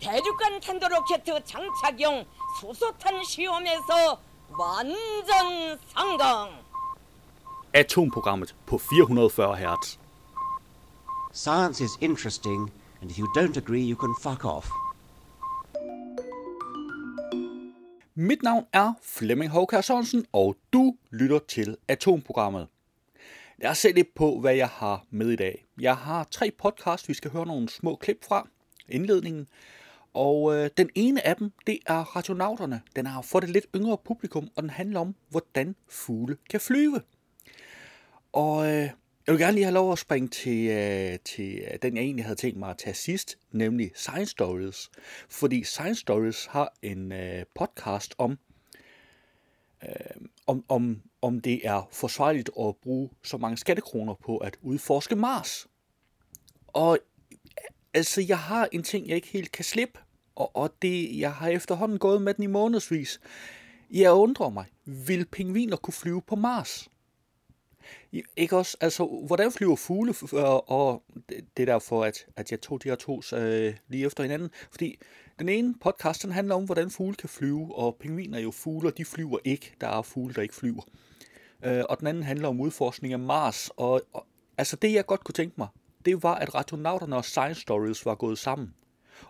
대륙간 탄도로켓 장착용 수소탄 시험에서 완전 성공. Atomprogrammet på 440 Hz. Science is interesting, and if you don't agree, you can fuck off. Mit navn er Flemming Håkær Sørensen, og du lytter til Atomprogrammet. Lad os se lidt på, hvad jeg har med i dag. Jeg har tre podcasts, vi skal høre nogle små klip fra. Indledningen. og øh, den ene af dem, det er Radionauterne. Den har fået et lidt yngre publikum, og den handler om, hvordan fugle kan flyve. Og øh, jeg vil gerne lige have lov at springe til, øh, til øh, den, jeg egentlig havde tænkt mig at tage sidst, nemlig Science Stories. Fordi Science Stories har en øh, podcast om, øh, om, om, om det er forsvarligt at bruge så mange skattekroner på at udforske Mars. Og øh, altså, jeg har en ting, jeg ikke helt kan slippe, og, og det, jeg har efterhånden gået med den i månedsvis. Jeg undrer mig, vil pingviner kunne flyve på Mars? Ikke også? Altså, hvordan flyver fugle? Og det er derfor, at, at jeg tog de her to øh, lige efter hinanden. Fordi den ene podcast, den handler om, hvordan fugle kan flyve, og pingviner er jo fugle, og de flyver ikke. Der er fugle, der ikke flyver. Øh, og den anden handler om udforskning af Mars. Og, og altså, det jeg godt kunne tænke mig, det var, at Radionauterne og Science Stories var gået sammen.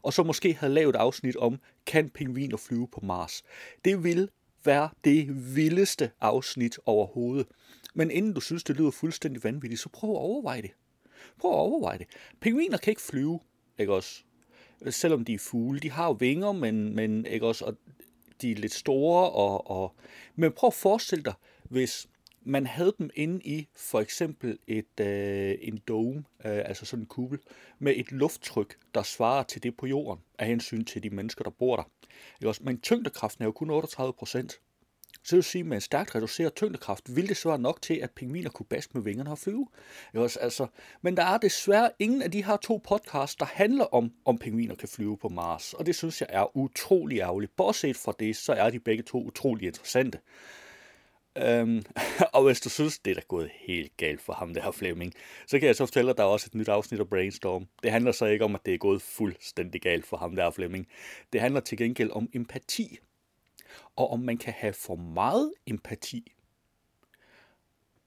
Og så måske havde lavet et afsnit om, kan pingviner flyve på Mars? Det vil være det vildeste afsnit overhovedet. Men inden du synes, det lyder fuldstændig vanvittigt, så prøv at overveje det. Prøv at overveje det. Pingviner kan ikke flyve, ikke også? Selvom de er fugle. De har jo vinger, men, men ikke også? Og de er lidt store. Og, og... Men prøv at forestille dig, hvis man havde dem inde i for eksempel et, øh, en dome, øh, altså sådan en kugle, med et lufttryk, der svarer til det på jorden, af hensyn til de mennesker, der bor der. Ikke også? Men tyngdekraften er jo kun 38 procent. Så vil sige, at med en stærkt reduceret tyngdekraft, vil det så være nok til, at pingviner kunne baske med vingerne og flyve. Ikke Også, altså, men der er desværre ingen af de her to podcasts, der handler om, om pingviner kan flyve på Mars. Og det synes jeg er utrolig ærgerligt. Bortset fra det, så er de begge to utrolig interessante. Øhm, og hvis du synes, det er da gået helt galt for ham, det her Flemming, så kan jeg så fortælle, at der er også et nyt afsnit af Brainstorm. Det handler så ikke om, at det er gået fuldstændig galt for ham, der Flemming. Det handler til gengæld om empati. Og om man kan have for meget empati.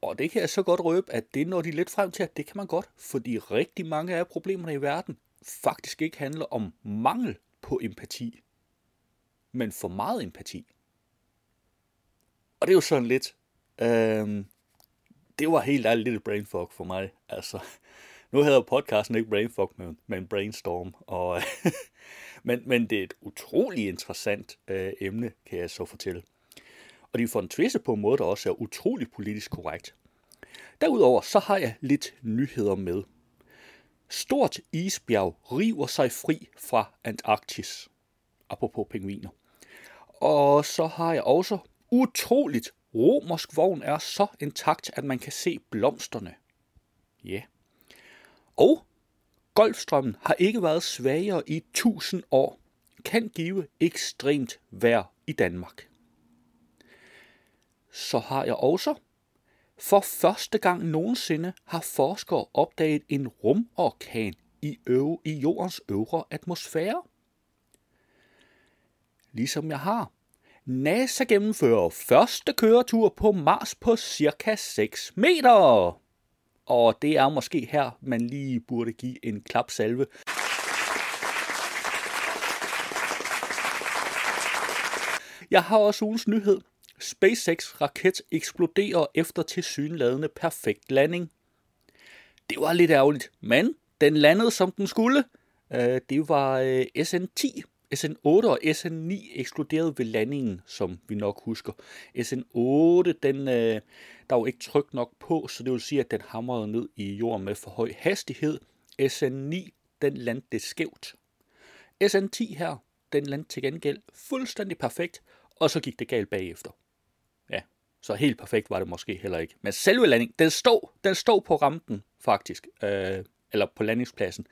Og det kan jeg så godt røbe, at det når de lidt frem til, at det kan man godt, fordi rigtig mange af problemerne i verden faktisk ikke handler om mangel på empati, men for meget empati. Og det er jo sådan lidt, øh, det var helt ærligt lidt brain fog for mig. Altså, nu hedder podcasten ikke brain fog, men, men brainstorm. Og, men, men det er et utrolig interessant øh, emne, kan jeg så fortælle. Og de får en twist på en måde, der også er utrolig politisk korrekt. Derudover så har jeg lidt nyheder med. Stort isbjerg river sig fri fra Antarktis. Apropos pingviner. Og så har jeg også utroligt. Romersk vogn er så intakt, at man kan se blomsterne. Ja. Yeah. Og Golfstrømmen har ikke været svagere i 1000 år. Kan give ekstremt vejr i Danmark. Så har jeg også for første gang nogensinde har forskere opdaget en rumorkan i, øve, i jordens øvre atmosfære. Ligesom jeg har NASA gennemfører første køretur på Mars på cirka 6 meter. Og det er måske her, man lige burde give en klapsalve. Jeg har også ugens nyhed. SpaceX raket eksploderer efter tilsyneladende perfekt landing. Det var lidt ærgerligt, men den landede som den skulle. Øh, det var øh, SN10, SN8 og SN9 eksploderede ved landingen, som vi nok husker. SN8, den, øh, der var ikke tryk nok på, så det vil sige, at den hamrede ned i jorden med for høj hastighed. SN9, den landede skævt. SN10 her, den landte til gengæld fuldstændig perfekt, og så gik det galt bagefter. Ja, så helt perfekt var det måske heller ikke. Men selve landingen, den stod, den stod på rampen faktisk, øh, eller på landingspladsen,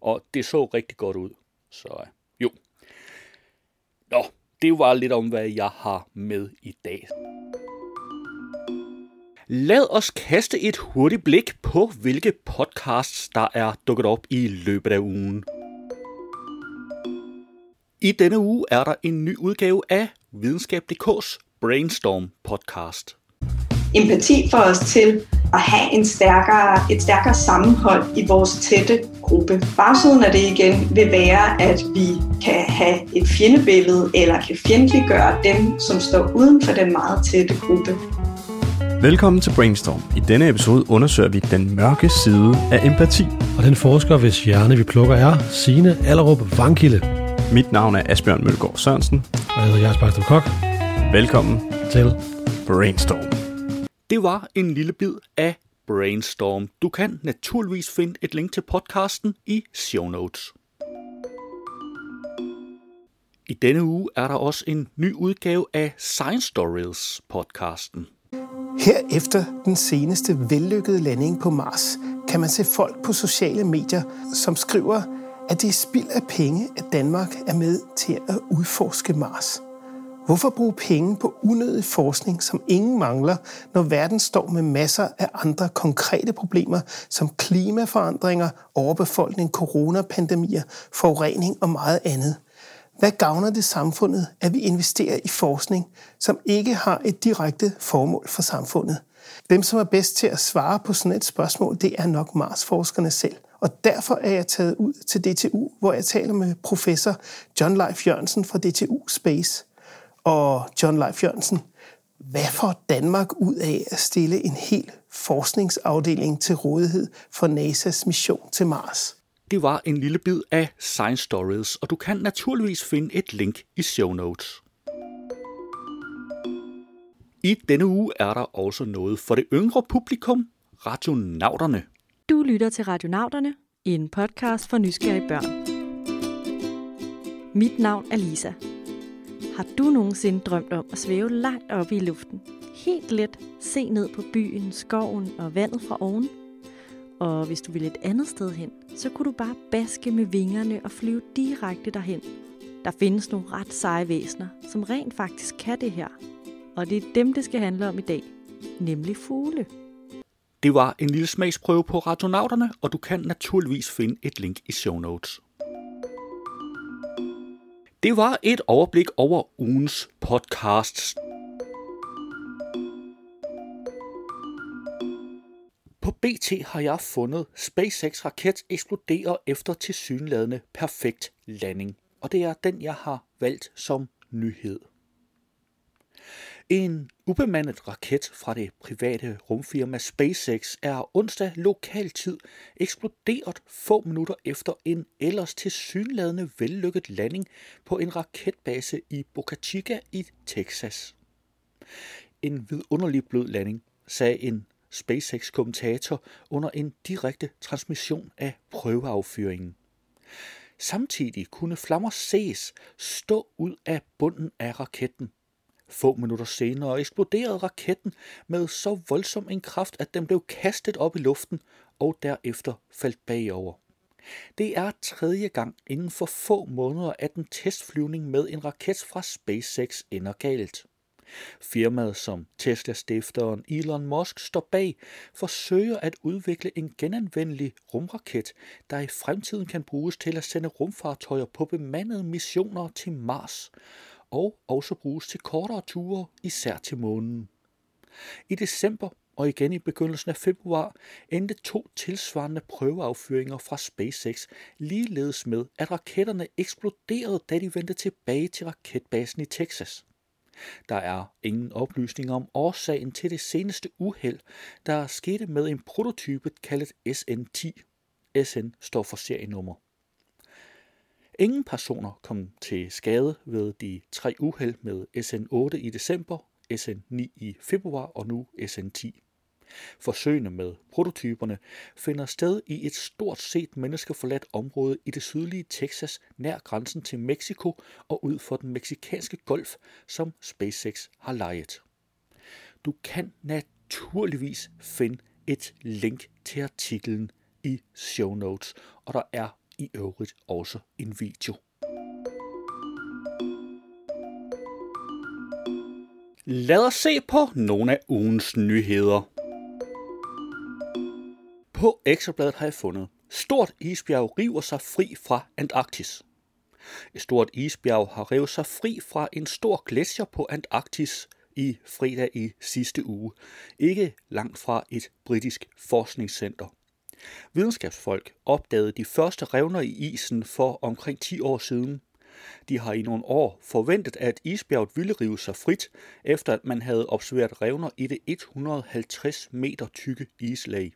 og det så rigtig godt ud. Så øh, jo, Nå, det var lidt om, hvad jeg har med i dag. Lad os kaste et hurtigt blik på, hvilke podcasts, der er dukket op i løbet af ugen. I denne uge er der en ny udgave af Videnskab.dk's Brainstorm podcast. empati for os til at have en stærkere, et stærkere sammenhold i vores tætte gruppe. Bagsiden af det igen vil være, at vi kan have et fjendebillede, eller kan fjendtliggøre dem, som står uden for den meget tætte gruppe. Velkommen til Brainstorm. I denne episode undersøger vi den mørke side af empati. Og den forsker, hvis hjerne vi plukker, er Signe Allerup Vangkilde. Mit navn er Asbjørn Mølgaard Sørensen. Og jeg hedder Jens Bagstrup Kok. Velkommen Til Brainstorm. Det var en lille bid af Brainstorm. Du kan naturligvis finde et link til podcasten i show notes. I denne uge er der også en ny udgave af Science Stories podcasten. Her efter den seneste vellykkede landing på Mars, kan man se folk på sociale medier, som skriver, at det er spild af penge, at Danmark er med til at udforske Mars. Hvorfor bruge penge på unødig forskning, som ingen mangler, når verden står med masser af andre konkrete problemer, som klimaforandringer, overbefolkning, coronapandemier, forurening og meget andet? Hvad gavner det samfundet, at vi investerer i forskning, som ikke har et direkte formål for samfundet? Dem, som er bedst til at svare på sådan et spørgsmål, det er nok Mars-forskerne selv. Og derfor er jeg taget ud til DTU, hvor jeg taler med professor John Leif Jørgensen fra DTU Space. Og John Leif Jørgensen, hvad får Danmark ud af at stille en hel forskningsafdeling til rådighed for NASA's mission til Mars? Det var en lille bid af Science Stories, og du kan naturligvis finde et link i show notes. I denne uge er der også noget for det yngre publikum, radionauterne. Du lytter til Radionauterne, en podcast for nysgerrige børn. Mit navn er Lisa. Har du nogensinde drømt om at svæve langt op i luften? Helt let se ned på byen, skoven og vandet fra oven? Og hvis du ville et andet sted hen, så kunne du bare baske med vingerne og flyve direkte derhen. Der findes nogle ret seje væsener, som rent faktisk kan det her. Og det er dem, det skal handle om i dag. Nemlig fugle. Det var en lille smagsprøve på radionauterne, og du kan naturligvis finde et link i show notes. Det var et overblik over ugens podcasts. På BT har jeg fundet SpaceX raket eksploderer efter tilsyneladende perfekt landing, og det er den, jeg har valgt som nyhed. En ubemandet raket fra det private rumfirma SpaceX er onsdag lokal tid eksploderet få minutter efter en ellers tilsyneladende vellykket landing på en raketbase i Boca Chica i Texas. En vidunderlig blød landing, sagde en SpaceX-kommentator under en direkte transmission af prøveaffyringen. Samtidig kunne flammer ses stå ud af bunden af raketten. Få minutter senere eksploderede raketten med så voldsom en kraft, at den blev kastet op i luften og derefter faldt bagover. Det er tredje gang inden for få måneder, at en testflyvning med en raket fra SpaceX ender galt. Firmaet, som Tesla-stifteren Elon Musk står bag, forsøger at udvikle en genanvendelig rumraket, der i fremtiden kan bruges til at sende rumfartøjer på bemandede missioner til Mars, og også bruges til kortere ture, især til månen. I december og igen i begyndelsen af februar endte to tilsvarende prøveaffyringer fra SpaceX ligeledes med, at raketterne eksploderede, da de vendte tilbage til raketbasen i Texas. Der er ingen oplysninger om årsagen til det seneste uheld, der skete med en prototype kaldet SN10. SN står for serienummer. Ingen personer kom til skade ved de tre uheld med SN8 i december, SN9 i februar og nu SN10. Forsøgene med prototyperne finder sted i et stort set menneskeforladt område i det sydlige Texas nær grænsen til Mexico og ud for den meksikanske golf, som SpaceX har lejet. Du kan naturligvis finde et link til artiklen i show notes, og der er i øvrigt også en video. Lad os se på nogle af ugens nyheder. På Ekstrabladet har jeg fundet, stort isbjerg river sig fri fra Antarktis. Et stort isbjerg har revet sig fri fra en stor gletsjer på Antarktis i fredag i sidste uge, ikke langt fra et britisk forskningscenter. Videnskabsfolk opdagede de første revner i isen for omkring 10 år siden. De har i nogle år forventet, at isbjerget ville rive sig frit, efter at man havde observeret revner i det 150 meter tykke islag.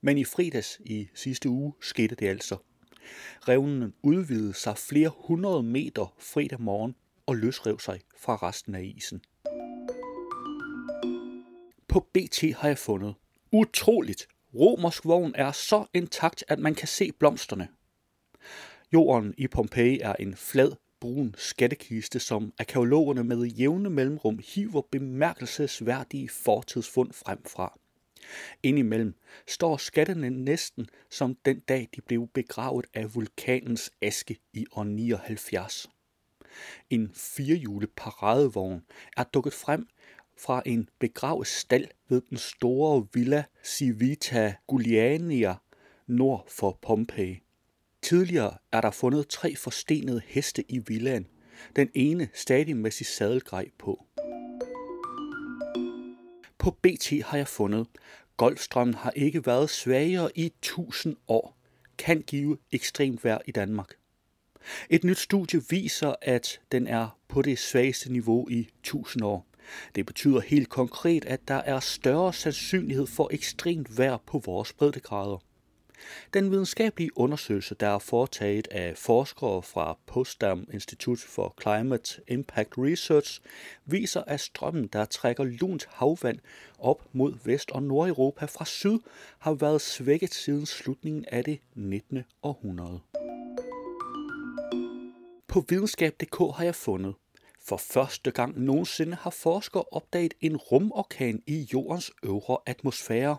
Men i fredags i sidste uge skete det altså. Revnen udvidede sig flere hundrede meter fredag morgen og løsrev sig fra resten af isen. På BT har jeg fundet. Utroligt! Romersk vogn er så intakt, at man kan se blomsterne. Jorden i Pompeji er en flad, brun skattekiste, som arkeologerne med jævne mellemrum hiver bemærkelsesværdige fortidsfund frem fra. Indimellem står skattene næsten som den dag, de blev begravet af vulkanens aske i år 79. En firehjulet paradevogn er dukket frem fra en begravet stald ved den store Villa Civita Giuliania nord for Pompeji. Tidligere er der fundet tre forstenede heste i villaen, den ene stadig med sit sadelgrej på. På BT har jeg fundet, Golfstrømmen har ikke været svagere i 1000 år. Kan give ekstremt vejr i Danmark. Et nyt studie viser, at den er på det svageste niveau i 1000 år. Det betyder helt konkret, at der er større sandsynlighed for ekstremt vejr på vores breddegrader. Den videnskabelige undersøgelse, der er foretaget af forskere fra Potsdam Institute for Climate Impact Research, viser, at strømmen, der trækker lunt havvand op mod Vest- og Nordeuropa fra syd, har været svækket siden slutningen af det 19. århundrede. På videnskab.dk har jeg fundet, for første gang nogensinde har forskere opdaget en rumorkan i jordens øvre atmosfære.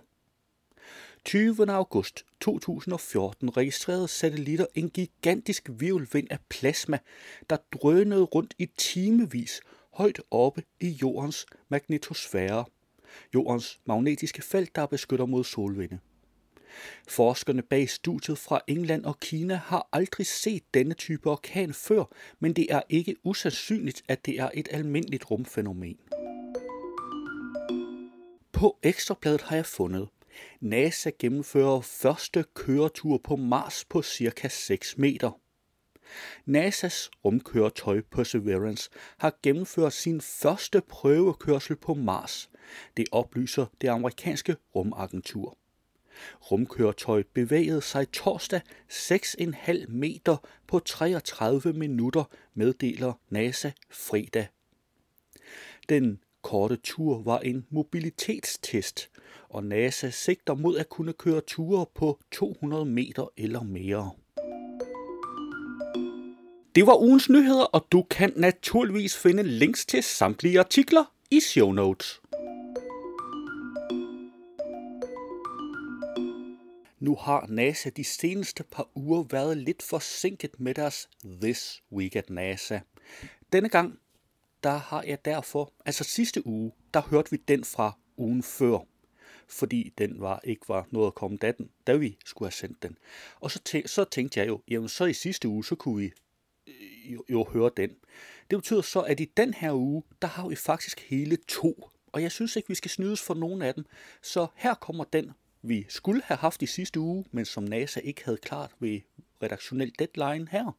20. august 2014 registrerede satellitter en gigantisk virvelvind af plasma, der drønede rundt i timevis højt oppe i jordens magnetosfære, jordens magnetiske felt, der beskytter mod solvinde. Forskerne bag studiet fra England og Kina har aldrig set denne type orkan før, men det er ikke usandsynligt, at det er et almindeligt rumfænomen. På ekstrabladet har jeg fundet, NASA gennemfører første køretur på Mars på cirka 6 meter. NASA's rumkøretøj Perseverance har gennemført sin første prøvekørsel på Mars. Det oplyser det amerikanske rumagentur. Rumkøretøjet bevægede sig torsdag 6,5 meter på 33 minutter, meddeler NASA fredag. Den korte tur var en mobilitetstest, og NASA sigter mod at kunne køre ture på 200 meter eller mere. Det var ugens nyheder, og du kan naturligvis finde links til samtlige artikler i show notes. Nu har NASA de seneste par uger været lidt forsinket med deres This Week at NASA. Denne gang, der har jeg derfor, altså sidste uge, der hørte vi den fra ugen før fordi den var ikke var noget at komme da, den, da vi skulle have sendt den. Og så, tæ, så tænkte jeg jo, jamen så i sidste uge, så kunne vi øh, jo, jo høre den. Det betyder så, at i den her uge, der har vi faktisk hele to. Og jeg synes ikke, vi skal snydes for nogen af dem. Så her kommer den, vi skulle have haft i sidste uge, men som NASA ikke havde klart ved redaktionel deadline her.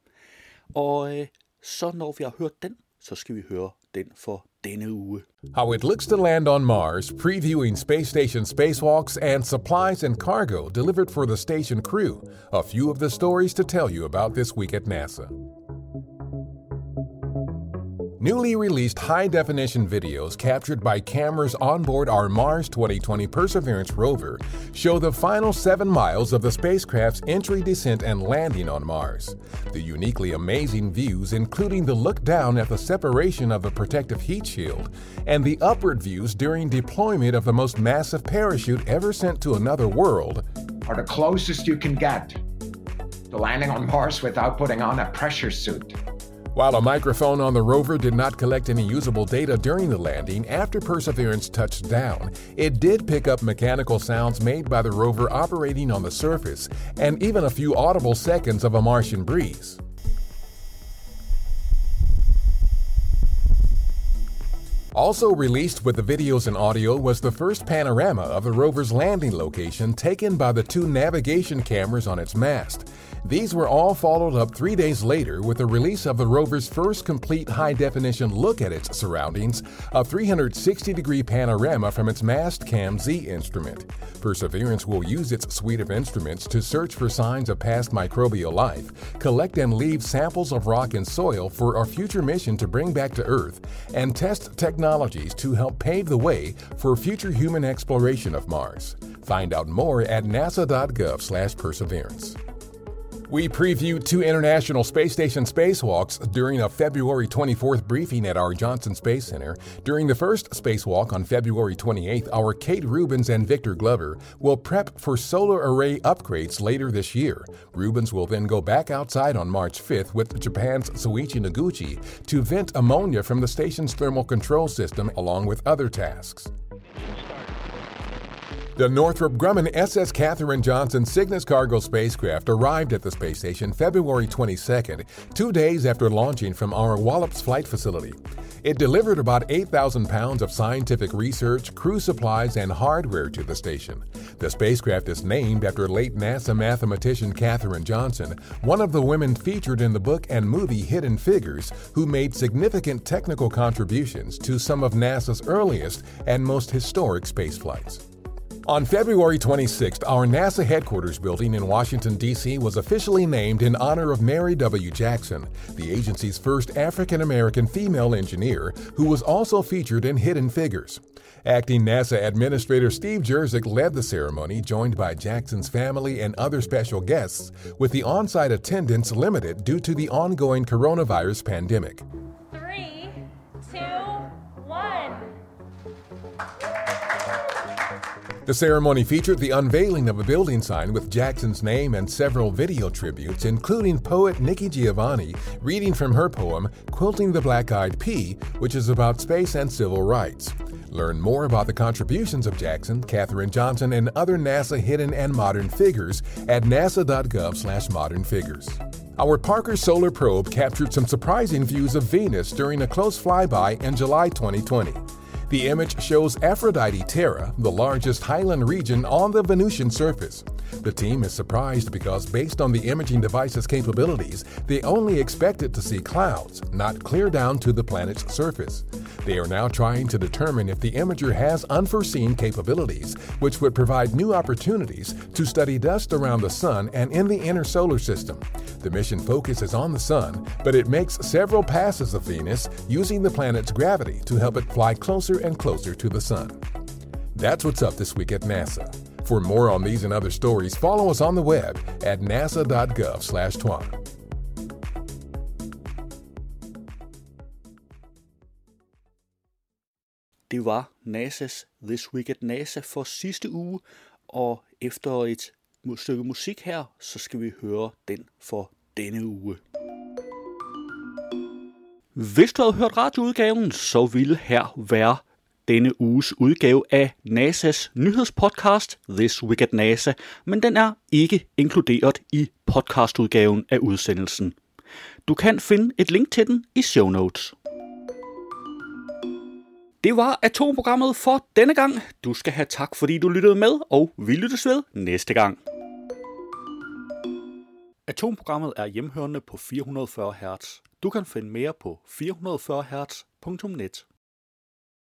Og øh, så når vi har hørt den, så skal vi høre den for denne uge. How it looks to land on Mars, previewing space station spacewalks and supplies and cargo delivered for the station crew. A few of the stories to tell you about this week at NASA. Newly released high definition videos captured by cameras on board our Mars 2020 Perseverance rover show the final seven miles of the spacecraft's entry, descent, and landing on Mars. The uniquely amazing views, including the look down at the separation of the protective heat shield, and the upward views during deployment of the most massive parachute ever sent to another world, are the closest you can get to landing on Mars without putting on a pressure suit. While a microphone on the rover did not collect any usable data during the landing after Perseverance touched down, it did pick up mechanical sounds made by the rover operating on the surface and even a few audible seconds of a Martian breeze. Also released with the videos and audio was the first panorama of the rover's landing location taken by the two navigation cameras on its mast. These were all followed up three days later with the release of the rover's first complete high definition look at its surroundings, a 360 degree panorama from its mast cam Z instrument. Perseverance will use its suite of instruments to search for signs of past microbial life, collect and leave samples of rock and soil for our future mission to bring back to Earth, and test technologies to help pave the way for future human exploration of Mars. Find out more at nasa.gov/perseverance. We previewed two International Space Station spacewalks during a February 24th briefing at our Johnson Space Center. During the first spacewalk on February 28th, our Kate Rubens and Victor Glover will prep for solar array upgrades later this year. Rubens will then go back outside on March 5th with Japan's Soichi Noguchi to vent ammonia from the station's thermal control system along with other tasks. The Northrop Grumman SS Katherine Johnson Cygnus cargo spacecraft arrived at the space station February 22nd, two days after launching from our Wallops flight facility. It delivered about 8,000 pounds of scientific research, crew supplies, and hardware to the station. The spacecraft is named after late NASA mathematician Katherine Johnson, one of the women featured in the book and movie Hidden Figures, who made significant technical contributions to some of NASA's earliest and most historic space flights. On February 26th, our NASA headquarters building in Washington, D.C. was officially named in honor of Mary W. Jackson, the agency's first African American female engineer, who was also featured in Hidden Figures. Acting NASA Administrator Steve Jerzik led the ceremony, joined by Jackson's family and other special guests, with the on site attendance limited due to the ongoing coronavirus pandemic. The ceremony featured the unveiling of a building sign with Jackson's name and several video tributes, including poet Nikki Giovanni reading from her poem Quilting the Black Eyed Pea, which is about space and civil rights. Learn more about the contributions of Jackson, Katherine Johnson, and other NASA hidden and modern figures at nasa.gov/modern figures. Our Parker Solar Probe captured some surprising views of Venus during a close flyby in July 2020. The image shows Aphrodite Terra, the largest highland region on the Venusian surface. The team is surprised because, based on the imaging device's capabilities, they only expected to see clouds, not clear down to the planet's surface. They are now trying to determine if the imager has unforeseen capabilities, which would provide new opportunities to study dust around the Sun and in the inner solar system. The mission focuses on the Sun, but it makes several passes of Venus using the planet's gravity to help it fly closer and closer to the Sun. That's what's up this week at NASA. For more on these and other stories, follow us on the web at nasa.gov/twan. Det var NASA's This Week at NASA for sidste uge, og efter et stykke musik her, så skal vi høre den for denne uge. Hvis du havde hørt radioudgaven, så ville her være denne uges udgave af NASA's nyhedspodcast This Week at NASA, men den er ikke inkluderet i podcastudgaven af udsendelsen. Du kan finde et link til den i show notes. Det var atomprogrammet for denne gang. Du skal have tak, fordi du lyttede med, og vi lyttes ved næste gang. Atomprogrammet er hjemhørende på 440 Hz. Du kan finde mere på 440 Hz.net.